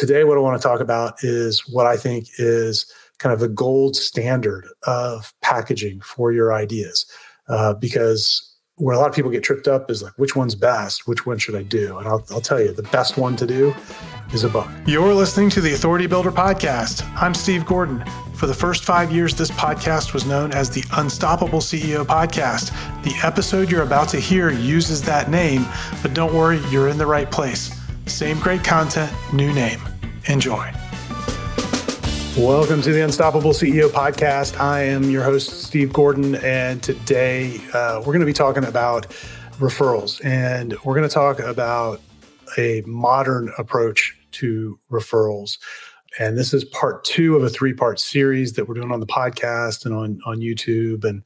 today, what I want to talk about is what I think is kind of the gold standard of packaging for your ideas. Uh, because where a lot of people get tripped up is like, which one's best? Which one should I do? And I'll, I'll tell you, the best one to do is a book. You're listening to the Authority Builder Podcast. I'm Steve Gordon. For the first five years, this podcast was known as the Unstoppable CEO Podcast. The episode you're about to hear uses that name, but don't worry, you're in the right place. Same great content, new name. Enjoy. Welcome to the Unstoppable CEO podcast. I am your host, Steve Gordon, and today uh, we're going to be talking about referrals. And we're going to talk about a modern approach to referrals. And this is part two of a three part series that we're doing on the podcast and on, on YouTube and,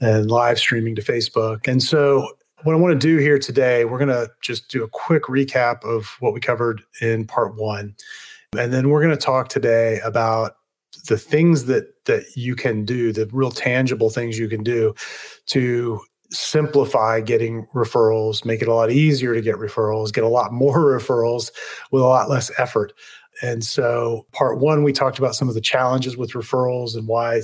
and live streaming to Facebook. And so, what I want to do here today, we're going to just do a quick recap of what we covered in part one. And then we're going to talk today about the things that that you can do, the real tangible things you can do to simplify getting referrals, make it a lot easier to get referrals, get a lot more referrals with a lot less effort. And so part 1 we talked about some of the challenges with referrals and why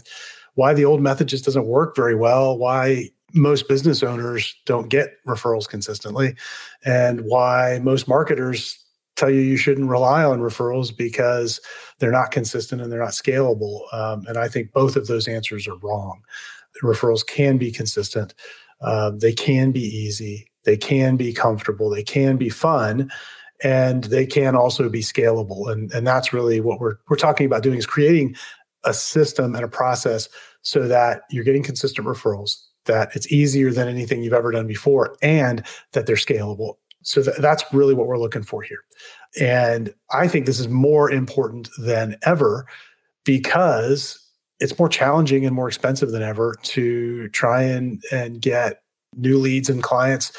why the old method just doesn't work very well, why most business owners don't get referrals consistently and why most marketers tell you you shouldn't rely on referrals because they're not consistent and they're not scalable. Um, and I think both of those answers are wrong. Referrals can be consistent, uh, they can be easy, they can be comfortable, they can be fun. And they can also be scalable. And, and that's really what we're, we're talking about doing is creating a system and a process so that you're getting consistent referrals, that it's easier than anything you've ever done before, and that they're scalable so th- that's really what we're looking for here. And I think this is more important than ever because it's more challenging and more expensive than ever to try and, and get new leads and clients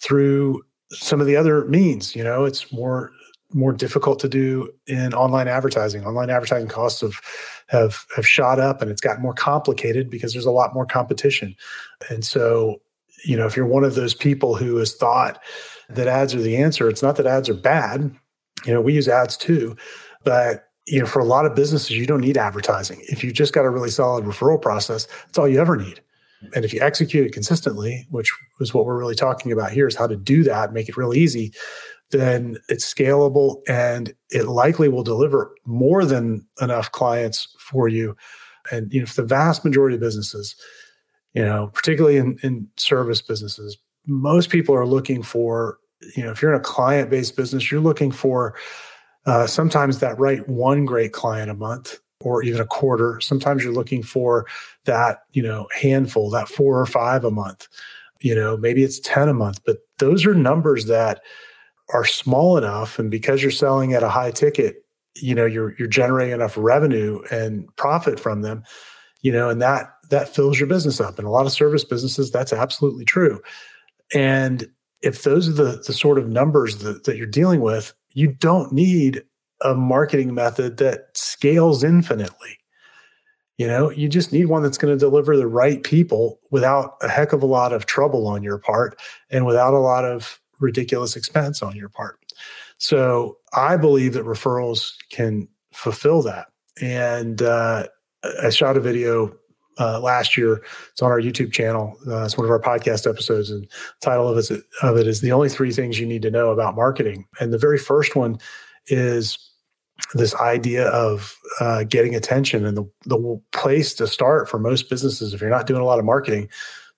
through some of the other means. You know, it's more more difficult to do in online advertising. Online advertising costs have have have shot up and it's gotten more complicated because there's a lot more competition. And so, you know, if you're one of those people who has thought that ads are the answer. It's not that ads are bad. You know, we use ads too, but you know, for a lot of businesses, you don't need advertising. If you just got a really solid referral process, that's all you ever need. And if you execute it consistently, which is what we're really talking about here, is how to do that, make it real easy, then it's scalable and it likely will deliver more than enough clients for you. And you know, for the vast majority of businesses, you know, particularly in, in service businesses, most people are looking for, you know, if you're in a client based business, you're looking for uh, sometimes that right one great client a month or even a quarter. Sometimes you're looking for that, you know, handful, that four or five a month. You know, maybe it's 10 a month, but those are numbers that are small enough. And because you're selling at a high ticket, you know, you're you're generating enough revenue and profit from them, you know, and that that fills your business up. And a lot of service businesses, that's absolutely true. And if those are the, the sort of numbers that, that you're dealing with, you don't need a marketing method that scales infinitely. You know, you just need one that's going to deliver the right people without a heck of a lot of trouble on your part and without a lot of ridiculous expense on your part. So I believe that referrals can fulfill that. And uh, I shot a video uh, last year. It's on our YouTube channel. Uh, it's one of our podcast episodes, and title of it, of it is "The Only Three Things You Need to Know About Marketing." And the very first one is this idea of uh, getting attention, and the the place to start for most businesses, if you're not doing a lot of marketing,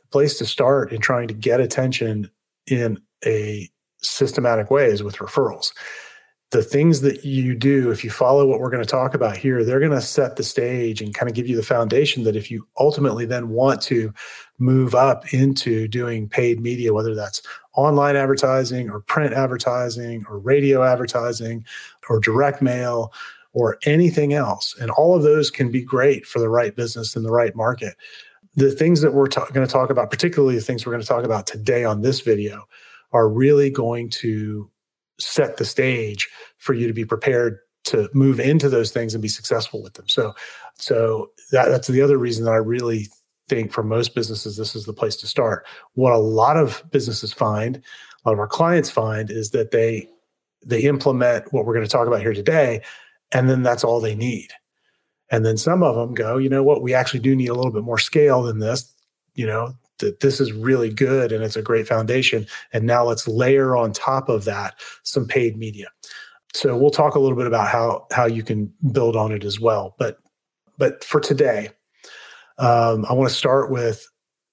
the place to start in trying to get attention in a systematic way is with referrals the things that you do, if you follow what we're going to talk about here, they're going to set the stage and kind of give you the foundation that if you ultimately then want to move up into doing paid media, whether that's online advertising or print advertising or radio advertising or direct mail or anything else. And all of those can be great for the right business in the right market. The things that we're ta- going to talk about, particularly the things we're going to talk about today on this video, are really going to set the stage for you to be prepared to move into those things and be successful with them. So, so that, that's the other reason that I really think for most businesses, this is the place to start. What a lot of businesses find, a lot of our clients find, is that they they implement what we're going to talk about here today, and then that's all they need. And then some of them go, you know what, we actually do need a little bit more scale than this. You know, that this is really good and it's a great foundation. And now let's layer on top of that some paid media. So we'll talk a little bit about how how you can build on it as well. But but for today, um, I want to start with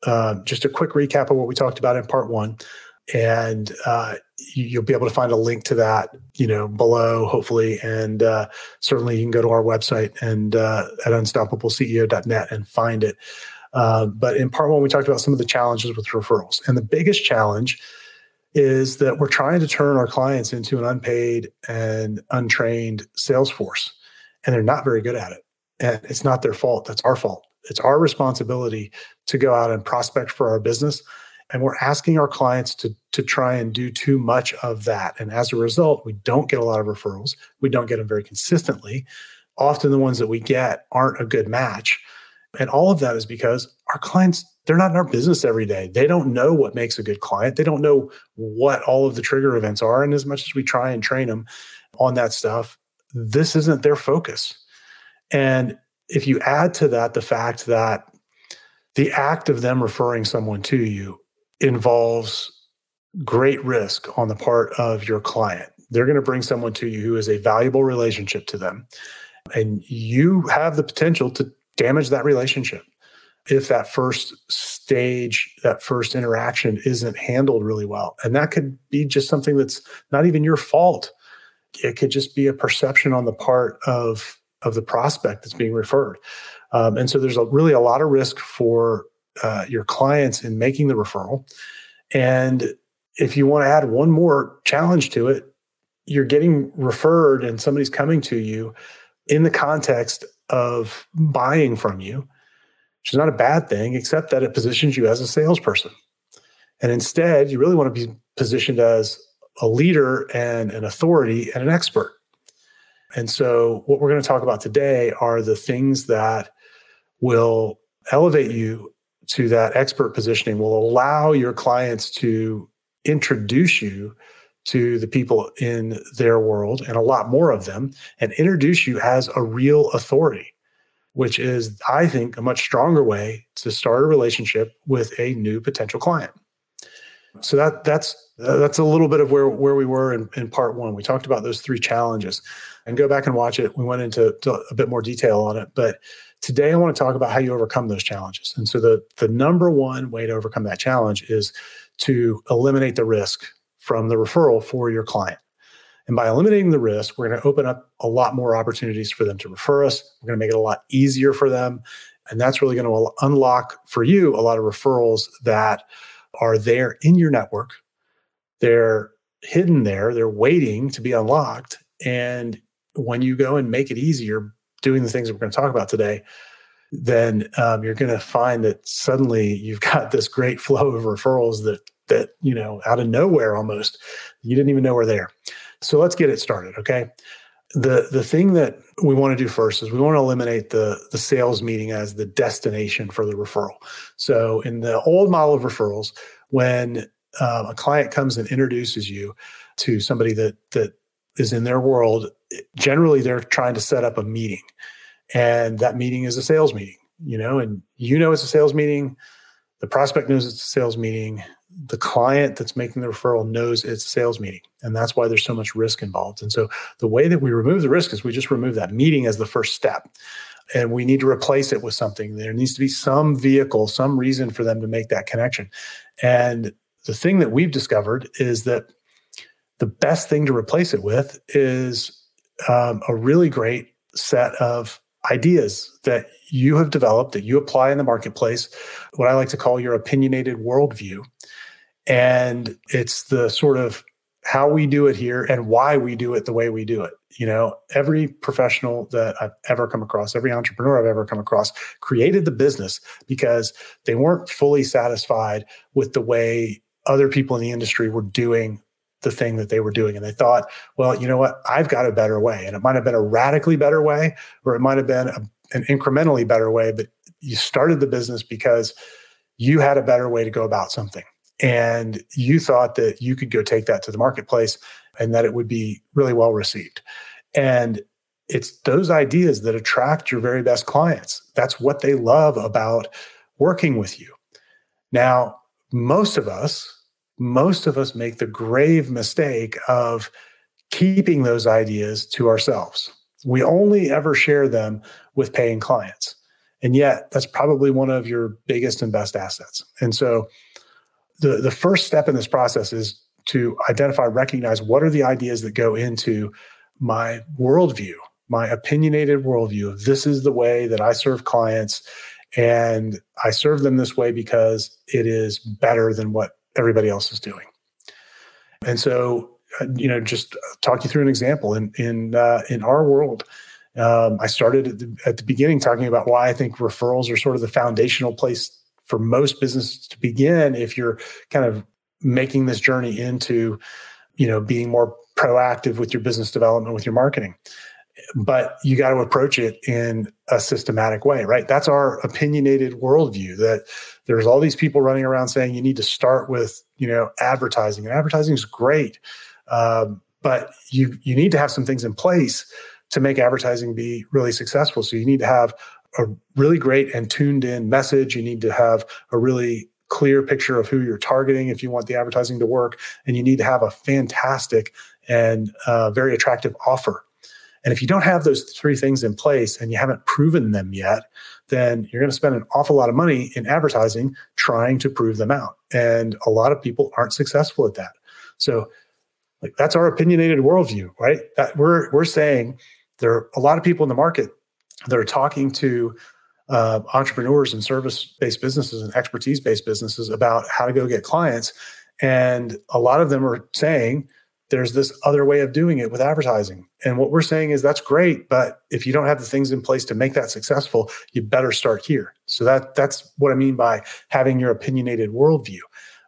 uh, just a quick recap of what we talked about in part one, and uh, you'll be able to find a link to that, you know, below hopefully, and uh, certainly you can go to our website and uh, at unstoppableceo.net and find it. Uh, but in part one, we talked about some of the challenges with referrals, and the biggest challenge is that we're trying to turn our clients into an unpaid and untrained sales force, and they're not very good at it. And it's not their fault. That's our fault. It's our responsibility to go out and prospect for our business. And we're asking our clients to, to try and do too much of that. And as a result, we don't get a lot of referrals. We don't get them very consistently. Often the ones that we get aren't a good match. And all of that is because our clients, they're not in our business every day. They don't know what makes a good client. They don't know what all of the trigger events are. And as much as we try and train them on that stuff, this isn't their focus. And if you add to that the fact that the act of them referring someone to you involves great risk on the part of your client. They're going to bring someone to you who is a valuable relationship to them. And you have the potential to damage that relationship if that first stage, that first interaction isn't handled really well. And that could be just something that's not even your fault. It could just be a perception on the part of of the prospect that's being referred. Um, and so there's a, really a lot of risk for uh, your clients in making the referral. And if you want to add one more challenge to it, you're getting referred and somebody's coming to you in the context of buying from you, which is not a bad thing, except that it positions you as a salesperson. And instead, you really want to be positioned as a leader and an authority and an expert. And so, what we're going to talk about today are the things that will elevate you to that expert positioning, will allow your clients to introduce you to the people in their world and a lot more of them, and introduce you as a real authority, which is, I think, a much stronger way to start a relationship with a new potential client. So that that's uh, that's a little bit of where where we were in, in part one. We talked about those three challenges and go back and watch it. We went into a bit more detail on it, but today I want to talk about how you overcome those challenges. And so the the number one way to overcome that challenge is to eliminate the risk from the referral for your client. And by eliminating the risk, we're going to open up a lot more opportunities for them to refer us. We're going to make it a lot easier for them. And that's really going to unlock for you a lot of referrals that are there in your network. They're hidden there, they're waiting to be unlocked. And when you go and make it easier doing the things that we're going to talk about today, then um, you're going to find that suddenly you've got this great flow of referrals that that you know out of nowhere almost you didn't even know were there. So let's get it started, okay? The the thing that we want to do first is we want to eliminate the the sales meeting as the destination for the referral. So in the old model of referrals, when um, a client comes and introduces you to somebody that that is in their world, generally they're trying to set up a meeting. And that meeting is a sales meeting, you know, and you know it's a sales meeting. The prospect knows it's a sales meeting. The client that's making the referral knows it's a sales meeting. And that's why there's so much risk involved. And so the way that we remove the risk is we just remove that meeting as the first step. And we need to replace it with something. There needs to be some vehicle, some reason for them to make that connection. And the thing that we've discovered is that the best thing to replace it with is um, a really great set of ideas that you have developed that you apply in the marketplace, what I like to call your opinionated worldview. And it's the sort of how we do it here and why we do it the way we do it. You know, every professional that I've ever come across, every entrepreneur I've ever come across created the business because they weren't fully satisfied with the way other people in the industry were doing the thing that they were doing. And they thought, well, you know what? I've got a better way. And it might have been a radically better way, or it might have been a, an incrementally better way, but you started the business because you had a better way to go about something. And you thought that you could go take that to the marketplace and that it would be really well received. And it's those ideas that attract your very best clients. That's what they love about working with you. Now, most of us, most of us make the grave mistake of keeping those ideas to ourselves. We only ever share them with paying clients. And yet, that's probably one of your biggest and best assets. And so, the, the first step in this process is to identify, recognize what are the ideas that go into my worldview, my opinionated worldview of this is the way that I serve clients. And I serve them this way because it is better than what everybody else is doing. And so, uh, you know, just talk you through an example in in uh, in our world. Um, I started at the, at the beginning talking about why I think referrals are sort of the foundational place for most businesses to begin if you're kind of making this journey into, you know, being more proactive with your business development, with your marketing. But you got to approach it in a systematic way, right? That's our opinionated worldview that there's all these people running around saying you need to start with, you know, advertising. And advertising is great. Um, but you you need to have some things in place to make advertising be really successful. So you need to have a really great and tuned in message. You need to have a really clear picture of who you're targeting if you want the advertising to work. And you need to have a fantastic and uh, very attractive offer. And if you don't have those three things in place and you haven't proven them yet, then you're going to spend an awful lot of money in advertising trying to prove them out. And a lot of people aren't successful at that. So, like that's our opinionated worldview, right? That we're we're saying there are a lot of people in the market that are talking to uh, entrepreneurs and service-based businesses and expertise-based businesses about how to go get clients, and a lot of them are saying there's this other way of doing it with advertising. And what we're saying is that's great, but if you don't have the things in place to make that successful, you better start here. So that that's what I mean by having your opinionated worldview.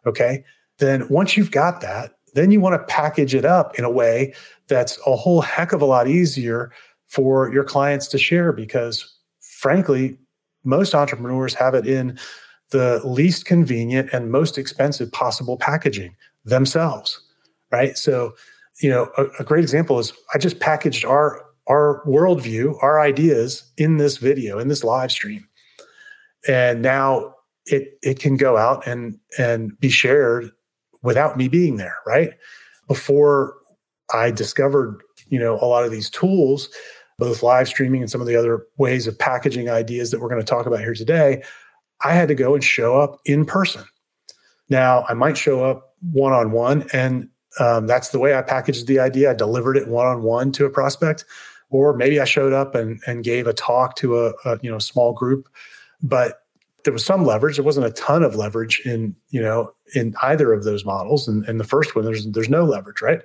Okay. Then once you've got that, then you want to package it up in a way that's a whole heck of a lot easier for your clients to share because frankly, most entrepreneurs have it in the least convenient and most expensive possible packaging themselves right? So, you know, a, a great example is I just packaged our our worldview, our ideas in this video, in this live stream, and now it it can go out and and be shared without me being there, right? Before I discovered, you know, a lot of these tools, both live streaming and some of the other ways of packaging ideas that we're going to talk about here today, I had to go and show up in person. Now, I might show up one on one and um, that's the way I packaged the idea. I delivered it one on one to a prospect, or maybe I showed up and, and gave a talk to a, a you know small group. But there was some leverage. There wasn't a ton of leverage in you know in either of those models. And, and the first one, there's there's no leverage, right?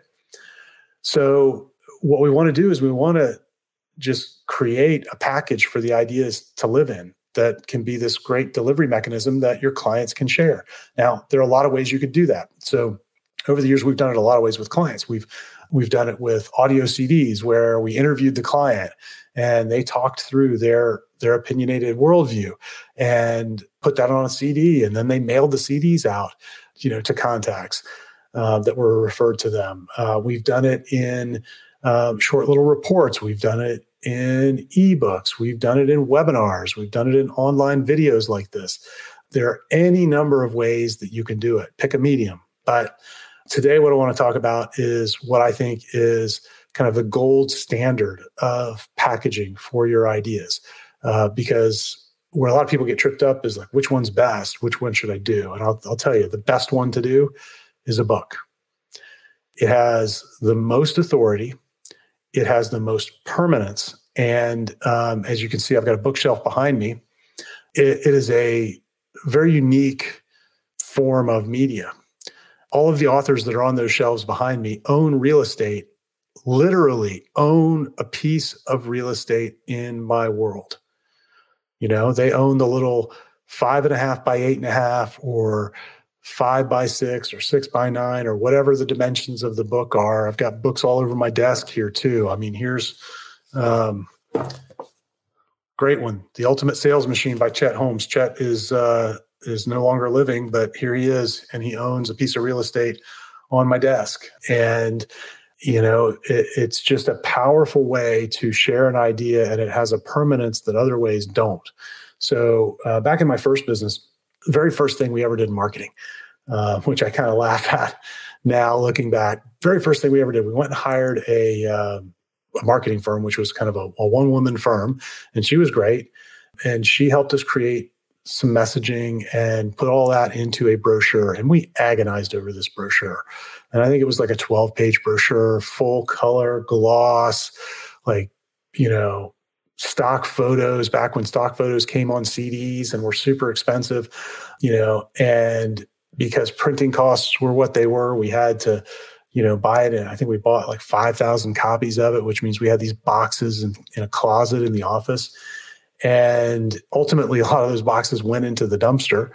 So what we want to do is we want to just create a package for the ideas to live in that can be this great delivery mechanism that your clients can share. Now, there are a lot of ways you could do that. So over the years we've done it a lot of ways with clients we've we've done it with audio cds where we interviewed the client and they talked through their their opinionated worldview and put that on a cd and then they mailed the cds out you know to contacts uh, that were referred to them uh, we've done it in um, short little reports we've done it in ebooks we've done it in webinars we've done it in online videos like this there are any number of ways that you can do it pick a medium but Today, what I want to talk about is what I think is kind of the gold standard of packaging for your ideas. Uh, because where a lot of people get tripped up is like, which one's best? Which one should I do? And I'll, I'll tell you, the best one to do is a book. It has the most authority, it has the most permanence. And um, as you can see, I've got a bookshelf behind me. it, it is a very unique form of media all of the authors that are on those shelves behind me own real estate, literally own a piece of real estate in my world. You know, they own the little five and a half by eight and a half or five by six or six by nine or whatever the dimensions of the book are. I've got books all over my desk here too. I mean, here's um, great one, The Ultimate Sales Machine by Chet Holmes. Chet is uh, is no longer living, but here he is, and he owns a piece of real estate on my desk. And you know, it, it's just a powerful way to share an idea and it has a permanence that other ways don't. So, uh, back in my first business, very first thing we ever did in marketing, uh, which I kind of laugh at now looking back, very first thing we ever did, we went and hired a, uh, a marketing firm, which was kind of a, a one woman firm, and she was great. And she helped us create some messaging and put all that into a brochure. And we agonized over this brochure. And I think it was like a 12 page brochure, full color, gloss, like, you know, stock photos back when stock photos came on CDs and were super expensive, you know, and because printing costs were what they were, we had to, you know, buy it. And I think we bought like 5,000 copies of it, which means we had these boxes in, in a closet in the office. And ultimately, a lot of those boxes went into the dumpster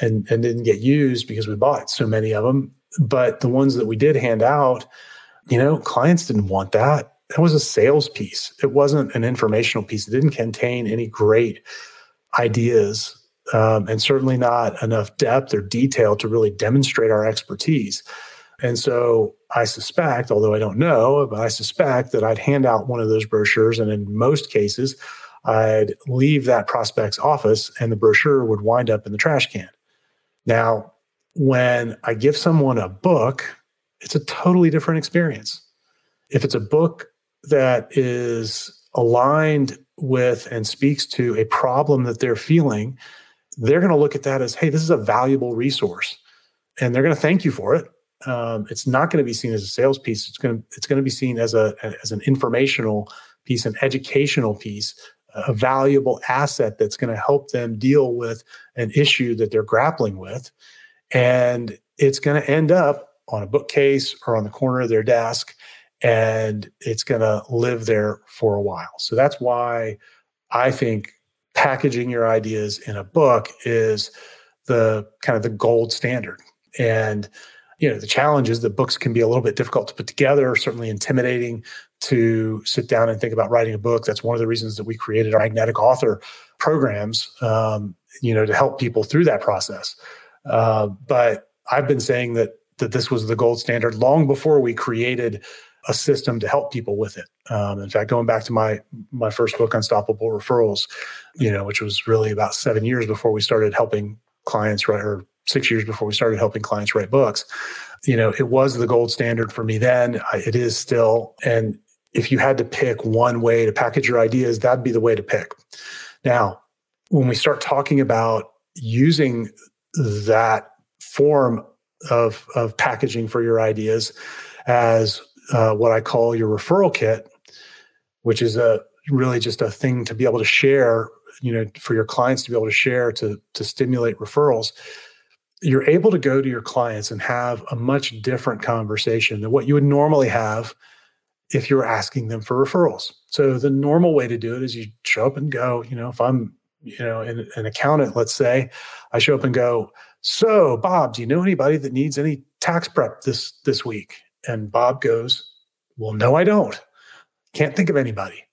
and, and didn't get used because we bought so many of them. But the ones that we did hand out, you know, clients didn't want that. It was a sales piece. It wasn't an informational piece. It didn't contain any great ideas um, and certainly not enough depth or detail to really demonstrate our expertise. And so I suspect, although I don't know, but I suspect that I'd hand out one of those brochures. And in most cases, I'd leave that prospect's office and the brochure would wind up in the trash can. Now, when I give someone a book, it's a totally different experience. If it's a book that is aligned with and speaks to a problem that they're feeling, they're going to look at that as, hey, this is a valuable resource. And they're going to thank you for it. Um, it's not going to be seen as a sales piece. It's going to it's going to be seen as a as an informational piece, an educational piece a valuable asset that's going to help them deal with an issue that they're grappling with. And it's going to end up on a bookcase or on the corner of their desk, and it's going to live there for a while. So that's why I think packaging your ideas in a book is the kind of the gold standard. And you know the challenge is that books can be a little bit difficult to put together certainly intimidating to sit down and think about writing a book. That's one of the reasons that we created our magnetic author programs, um, you know, to help people through that process. Uh, but I've been saying that that this was the gold standard long before we created a system to help people with it. Um, in fact, going back to my my first book, Unstoppable Referrals, you know, which was really about seven years before we started helping clients write, or six years before we started helping clients write books. You know, it was the gold standard for me then. It is still, and if you had to pick one way to package your ideas, that'd be the way to pick. Now, when we start talking about using that form of, of packaging for your ideas as uh, what I call your referral kit, which is a really just a thing to be able to share, you know, for your clients to be able to share to, to stimulate referrals, you're able to go to your clients and have a much different conversation than what you would normally have if you're asking them for referrals. So the normal way to do it is you show up and go, you know, if I'm, you know, an, an accountant, let's say, I show up and go, so Bob, do you know anybody that needs any tax prep this this week? And Bob goes, well, no, I don't. Can't think of anybody.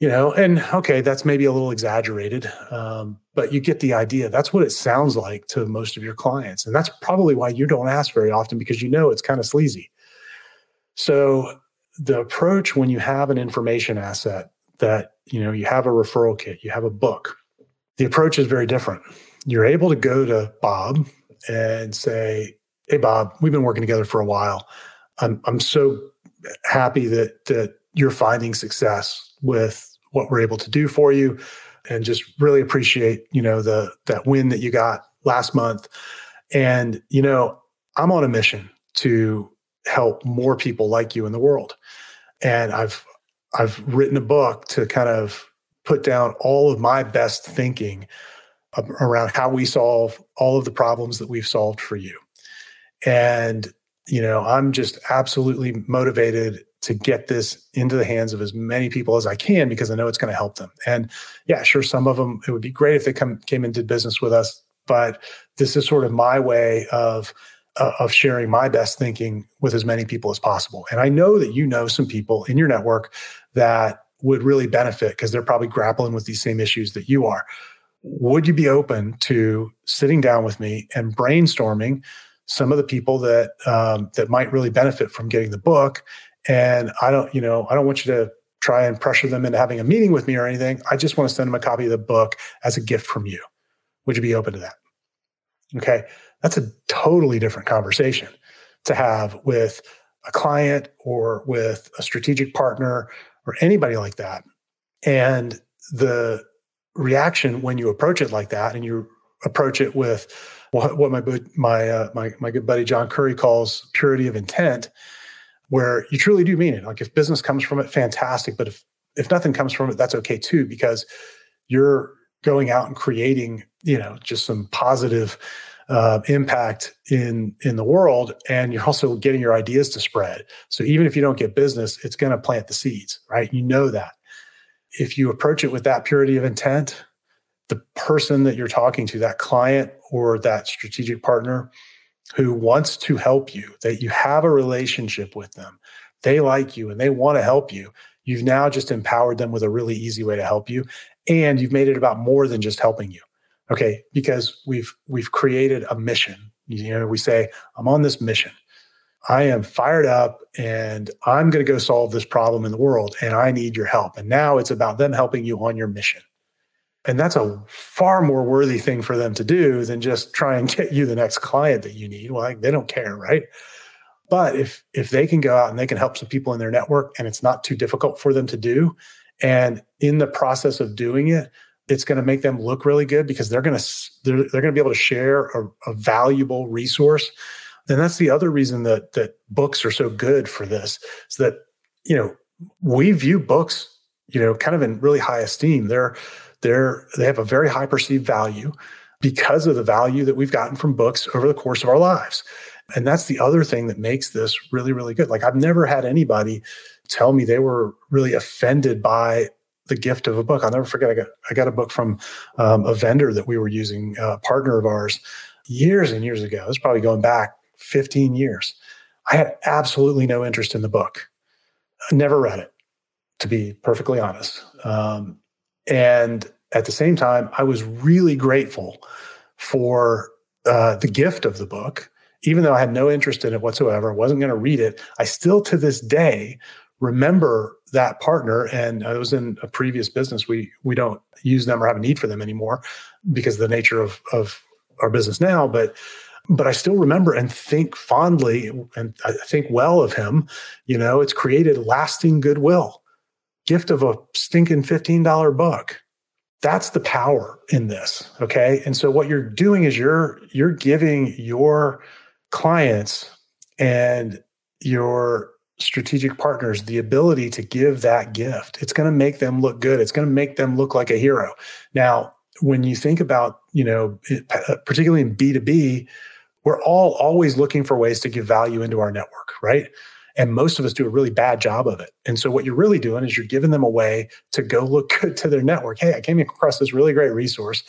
You know, and okay, that's maybe a little exaggerated, um, but you get the idea. That's what it sounds like to most of your clients, and that's probably why you don't ask very often because you know it's kind of sleazy. So the approach when you have an information asset that you know you have a referral kit you have a book the approach is very different you're able to go to bob and say hey bob we've been working together for a while i'm, I'm so happy that that you're finding success with what we're able to do for you and just really appreciate you know the that win that you got last month and you know i'm on a mission to help more people like you in the world. And I've I've written a book to kind of put down all of my best thinking around how we solve all of the problems that we've solved for you. And you know, I'm just absolutely motivated to get this into the hands of as many people as I can because I know it's going to help them. And yeah, sure, some of them it would be great if they come came and did business with us, but this is sort of my way of uh, of sharing my best thinking with as many people as possible. And I know that you know some people in your network that would really benefit because they're probably grappling with these same issues that you are. Would you be open to sitting down with me and brainstorming some of the people that um, that might really benefit from getting the book. And I don't, you know, I don't want you to try and pressure them into having a meeting with me or anything. I just want to send them a copy of the book as a gift from you. Would you be open to that? Okay. That's a totally different conversation to have with a client or with a strategic partner or anybody like that. And the reaction when you approach it like that and you approach it with what, what my my uh, my my good buddy John Curry calls purity of intent, where you truly do mean it. Like if business comes from it, fantastic. But if if nothing comes from it, that's okay too, because you're going out and creating, you know, just some positive uh, impact in in the world, and you're also getting your ideas to spread. So even if you don't get business, it's going to plant the seeds, right? You know that. If you approach it with that purity of intent, the person that you're talking to, that client or that strategic partner who wants to help you, that you have a relationship with them, they like you and they want to help you. You've now just empowered them with a really easy way to help you. And you've made it about more than just helping you. Okay. Because we've we've created a mission. You know, we say, I'm on this mission. I am fired up and I'm going to go solve this problem in the world and I need your help. And now it's about them helping you on your mission. And that's a far more worthy thing for them to do than just try and get you the next client that you need. Well, like, they don't care, right? But if if they can go out and they can help some people in their network and it's not too difficult for them to do, and in the process of doing it, it's going to make them look really good because they're going to they're, they're going to be able to share a, a valuable resource. And that's the other reason that that books are so good for this is that you know we view books you know kind of in really high esteem. They're they're they have a very high perceived value because of the value that we've gotten from books over the course of our lives. And that's the other thing that makes this really, really good. Like I've never had anybody tell me they were really offended by the gift of a book. I'll never forget. I got I got a book from um, a vendor that we were using, a partner of ours, years and years ago. It's probably going back 15 years. I had absolutely no interest in the book. I never read it, to be perfectly honest. Um, and at the same time, I was really grateful for uh, the gift of the book. Even though I had no interest in it whatsoever, wasn't going to read it, I still to this day remember that partner. And I was in a previous business. We we don't use them or have a need for them anymore because of the nature of of our business now. But but I still remember and think fondly and I think well of him. You know, it's created lasting goodwill gift of a stinking $15 book. That's the power in this. Okay. And so what you're doing is you're you're giving your clients and your strategic partners the ability to give that gift. It's going to make them look good. It's going to make them look like a hero. Now, when you think about, you know, uh, particularly in B2B, we're all always looking for ways to give value into our network, right? And most of us do a really bad job of it. And so what you're really doing is you're giving them a way to go look good to their network. Hey, I came across this really great resource.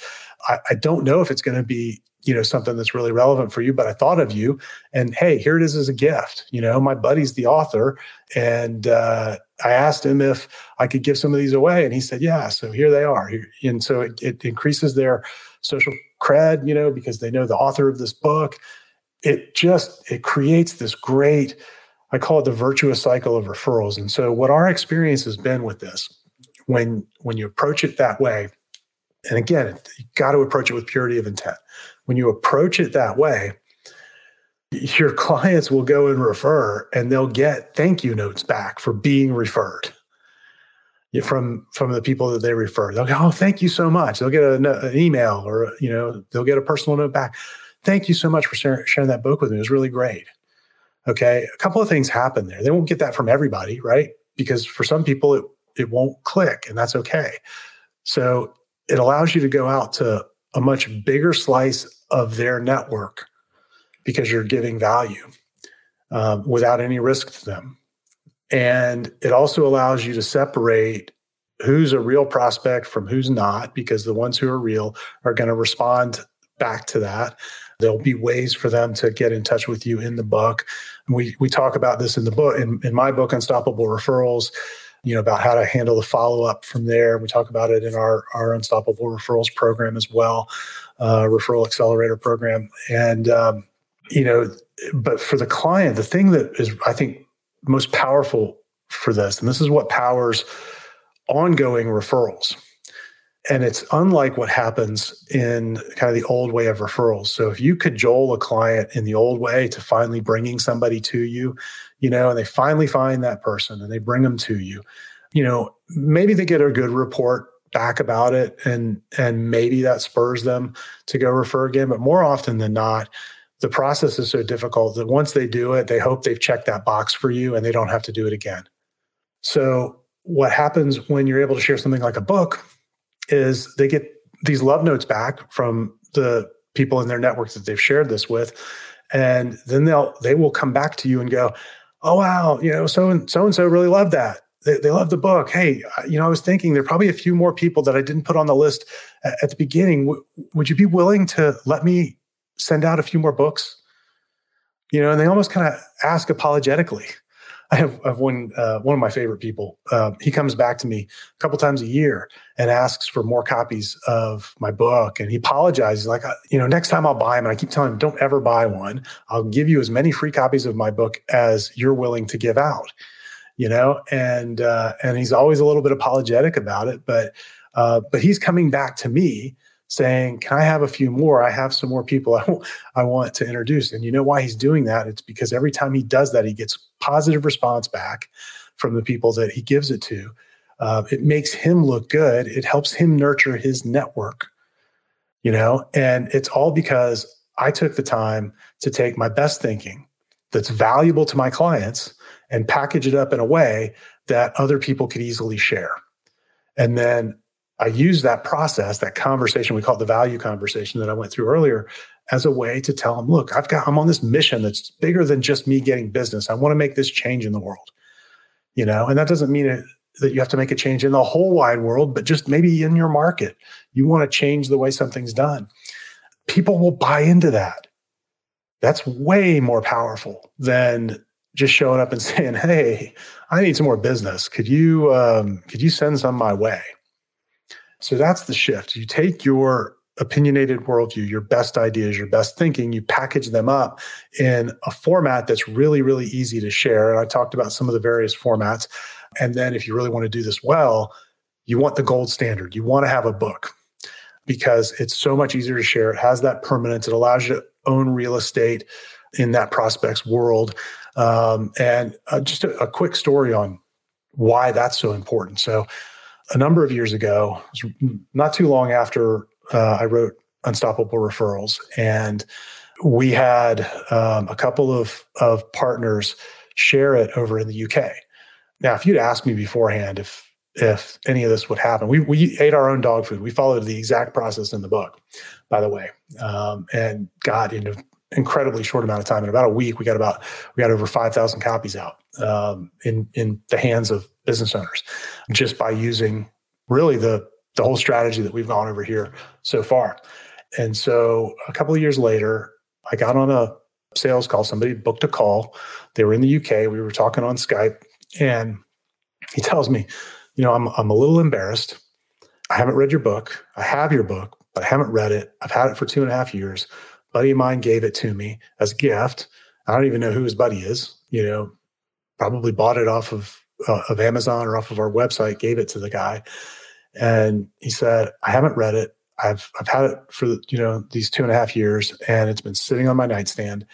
I, I don't know if it's going to be you know something that's really relevant for you but i thought of you and hey here it is as a gift you know my buddy's the author and uh, i asked him if i could give some of these away and he said yeah so here they are and so it, it increases their social cred you know because they know the author of this book it just it creates this great I call it the virtuous cycle of referrals. And so what our experience has been with this, when when you approach it that way, and again, you got to approach it with purity of intent. When you approach it that way, your clients will go and refer and they'll get thank you notes back for being referred from from the people that they refer. They'll go, "Oh, thank you so much." They'll get a, an email or you know they'll get a personal note back. Thank you so much for sharing, sharing that book with me. It was really great. Okay. A couple of things happen there. They won't get that from everybody, right? Because for some people, it, it won't click, and that's okay. So it allows you to go out to a much bigger slice of their network because you're giving value um, without any risk to them. And it also allows you to separate who's a real prospect from who's not, because the ones who are real are going to respond back to that. There'll be ways for them to get in touch with you in the book. We we talk about this in the book in, in my book, Unstoppable Referrals. You know about how to handle the follow up from there. We talk about it in our our Unstoppable Referrals program as well, uh, referral accelerator program, and um, you know, but for the client, the thing that is, I think, most powerful for this, and this is what powers ongoing referrals. And it's unlike what happens in kind of the old way of referrals. So if you cajole a client in the old way to finally bringing somebody to you, you know, and they finally find that person and they bring them to you, you know, maybe they get a good report back about it and and maybe that spurs them to go refer again but more often than not the process is so difficult that once they do it they hope they've checked that box for you and they don't have to do it again so what happens when you're able to share something like a book is they get these love notes back from the people in their network that they've shared this with and then they'll they will come back to you and go oh wow you know so and so and so really loved that they, they love the book. Hey, uh, you know, I was thinking there are probably a few more people that I didn't put on the list at, at the beginning. W- would you be willing to let me send out a few more books? You know, and they almost kind of ask apologetically. I have, I have one uh, one of my favorite people. Uh, he comes back to me a couple times a year and asks for more copies of my book, and he apologizes like, you know, next time I'll buy them. And I keep telling him, don't ever buy one. I'll give you as many free copies of my book as you're willing to give out you know, and uh, and he's always a little bit apologetic about it, but uh, but he's coming back to me saying, "Can I have a few more? I have some more people I, I want to introduce." And you know why he's doing that? It's because every time he does that, he gets positive response back from the people that he gives it to. Uh, it makes him look good. It helps him nurture his network, you know, and it's all because I took the time to take my best thinking that's valuable to my clients and package it up in a way that other people could easily share. And then I use that process, that conversation, we call the value conversation that I went through earlier, as a way to tell them, look, I've got, I'm on this mission that's bigger than just me getting business. I want to make this change in the world. You know, and that doesn't mean it, that you have to make a change in the whole wide world, but just maybe in your market. You want to change the way something's done. People will buy into that. That's way more powerful than just showing up and saying, "Hey, I need some more business. Could you um, could you send some my way?" So that's the shift. You take your opinionated worldview, your best ideas, your best thinking, you package them up in a format that's really, really easy to share. And I talked about some of the various formats. And then if you really want to do this well, you want the gold standard. You want to have a book because it's so much easier to share. It has that permanence. It allows you to own real estate in that prospects world. Um, and uh, just a, a, quick story on why that's so important. So, a number of years ago, not too long after uh, I wrote Unstoppable Referrals, and we had um, a couple of, of partners share it over in the UK. Now, if you'd asked me beforehand if if any of this would happen, we we ate our own dog food. We followed the exact process in the book, by the way. Um, and got know, incredibly short amount of time. In about a week, we got about we got over five thousand copies out um, in in the hands of business owners, just by using really the the whole strategy that we've gone over here so far. And so, a couple of years later, I got on a sales call. Somebody booked a call. They were in the UK. We were talking on Skype, and he tells me, "You know, I'm I'm a little embarrassed. I haven't read your book. I have your book, but I haven't read it. I've had it for two and a half years." buddy of mine gave it to me as a gift. I don't even know who his buddy is. You know, probably bought it off of uh, of Amazon or off of our website. Gave it to the guy, and he said, "I haven't read it. I've I've had it for you know these two and a half years, and it's been sitting on my nightstand,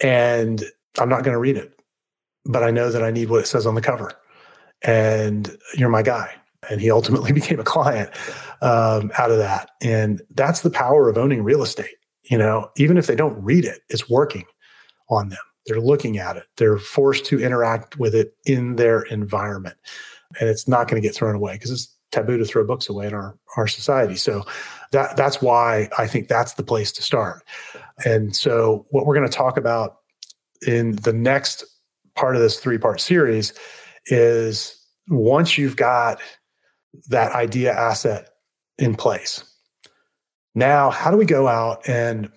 and I'm not going to read it, but I know that I need what it says on the cover, and you're my guy." And he ultimately became a client um, out of that, and that's the power of owning real estate you know, even if they don't read it, it's working on them. They're looking at it. They're forced to interact with it in their environment. And it's not going to get thrown away because it's taboo to throw books away in our, our society. So that that's why I think that's the place to start. And so what we're going to talk about in the next part of this three-part series is once you've got that idea asset in place, now, how do we go out and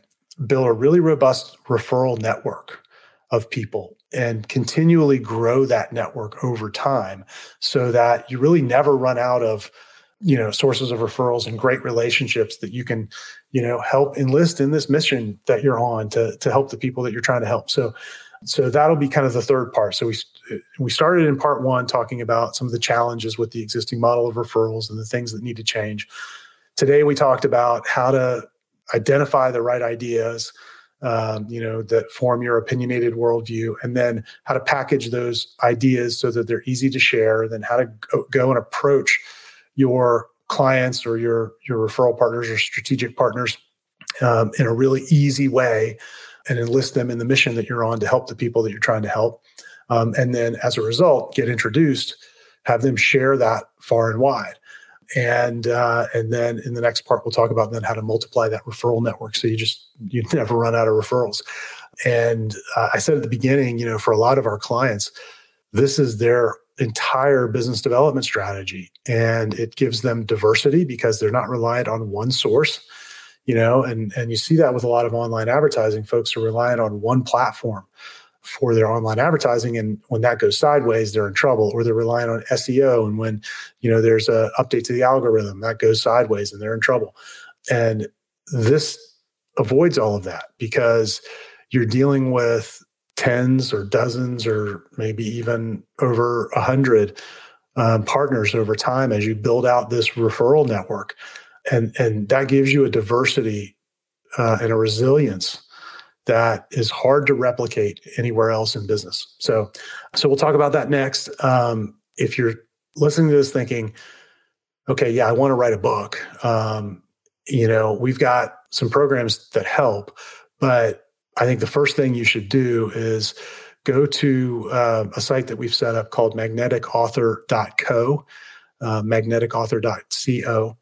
build a really robust referral network of people and continually grow that network over time so that you really never run out of you know sources of referrals and great relationships that you can you know help enlist in this mission that you're on to to help the people that you're trying to help. So so that'll be kind of the third part. So we we started in part one talking about some of the challenges with the existing model of referrals and the things that need to change. Today we talked about how to identify the right ideas um, you know that form your opinionated worldview and then how to package those ideas so that they're easy to share then how to go, and approach your clients or your your referral partners or strategic partners um, in a really easy way and enlist them in the mission that you're on to help the people that you're trying to help. Um, and then as a result get introduced have them share that far and wide and uh, and then in the next part we'll talk about then how to multiply that referral network so you just you never run out of referrals. And uh, i said at the beginning you know for a lot of our clients this is their entire business development strategy. And it gives them diversity because they're not reliant on one source you know and and you see that with a lot of online advertising folks are reliant on one platform for their online advertising and when that goes sideways they're in trouble or they're relying on SEO and when you know there's a update to the algorithm that goes sideways and they're in trouble. And this avoids all of that because you're dealing with tens or dozens or maybe even over a hundred um, partners over time as you build out this referral network. And and that gives you a diversity uh, and a resilience that is hard to replicate anywhere else in business so so we'll talk about that next um, if you're listening to this thinking okay yeah i want to write a book um, you know we've got some programs that help but I think the first thing you should do is go to uh, a site that we've set up called magneticauthor.co, uh, magneticauthor.co.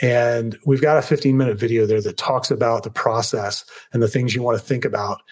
And we've got a 15 minute video there that talks about the process and the things you want to think about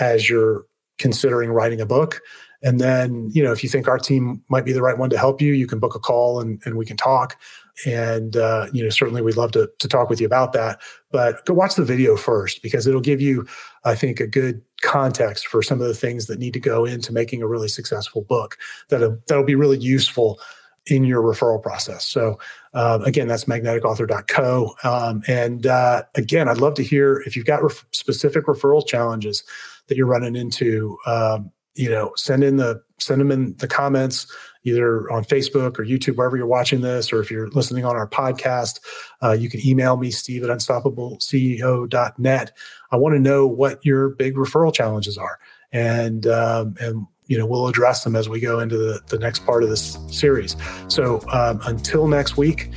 as you're considering writing a book. And then, you know, if you think our team might be the right one to help you, you can book a call and, and we can talk. And, uh, you know, certainly we'd love to, to talk with you about that. But go watch the video first because it'll give you, I think, a good context for some of the things that need to go into making a really successful book that'll, that'll be really useful in your referral process. So, um, again, that's magneticauthor.co. Um, and uh, again, I'd love to hear if you've got ref- specific referral challenges that you're running into. Um, you know, send in the send them in the comments either on Facebook or YouTube, wherever you're watching this, or if you're listening on our podcast, uh, you can email me, steve at unstoppableceo.net. I want to know what your big referral challenges are. And, um, and, you know, we'll address them as we go into the, the next part of this series. So um, until next week,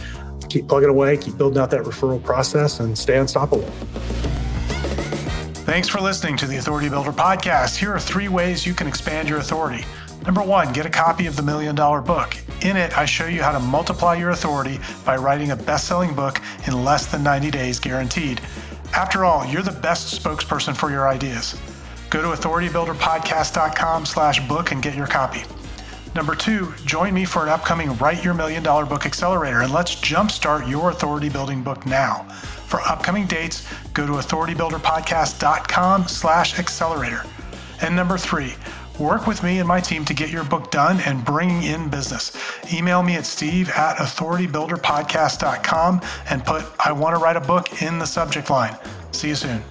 keep plugging away, keep building out that referral process, and stay unstoppable. Thanks for listening to the Authority Builder podcast. Here are three ways you can expand your authority. Number one, get a copy of the Million Dollar Book. In it, I show you how to multiply your authority by writing a best selling book in less than 90 days guaranteed. After all, you're the best spokesperson for your ideas. Go to authoritybuilderpodcast.com slash book and get your copy. Number two, join me for an upcoming Write Your Million Dollar Book Accelerator and let's jumpstart your authority building book now. For upcoming dates, go to authoritybuilderpodcast.com slash accelerator. And number three, work with me and my team to get your book done and bringing in business. Email me at steve at authoritybuilderpodcast.com and put I want to write a book in the subject line. See you soon.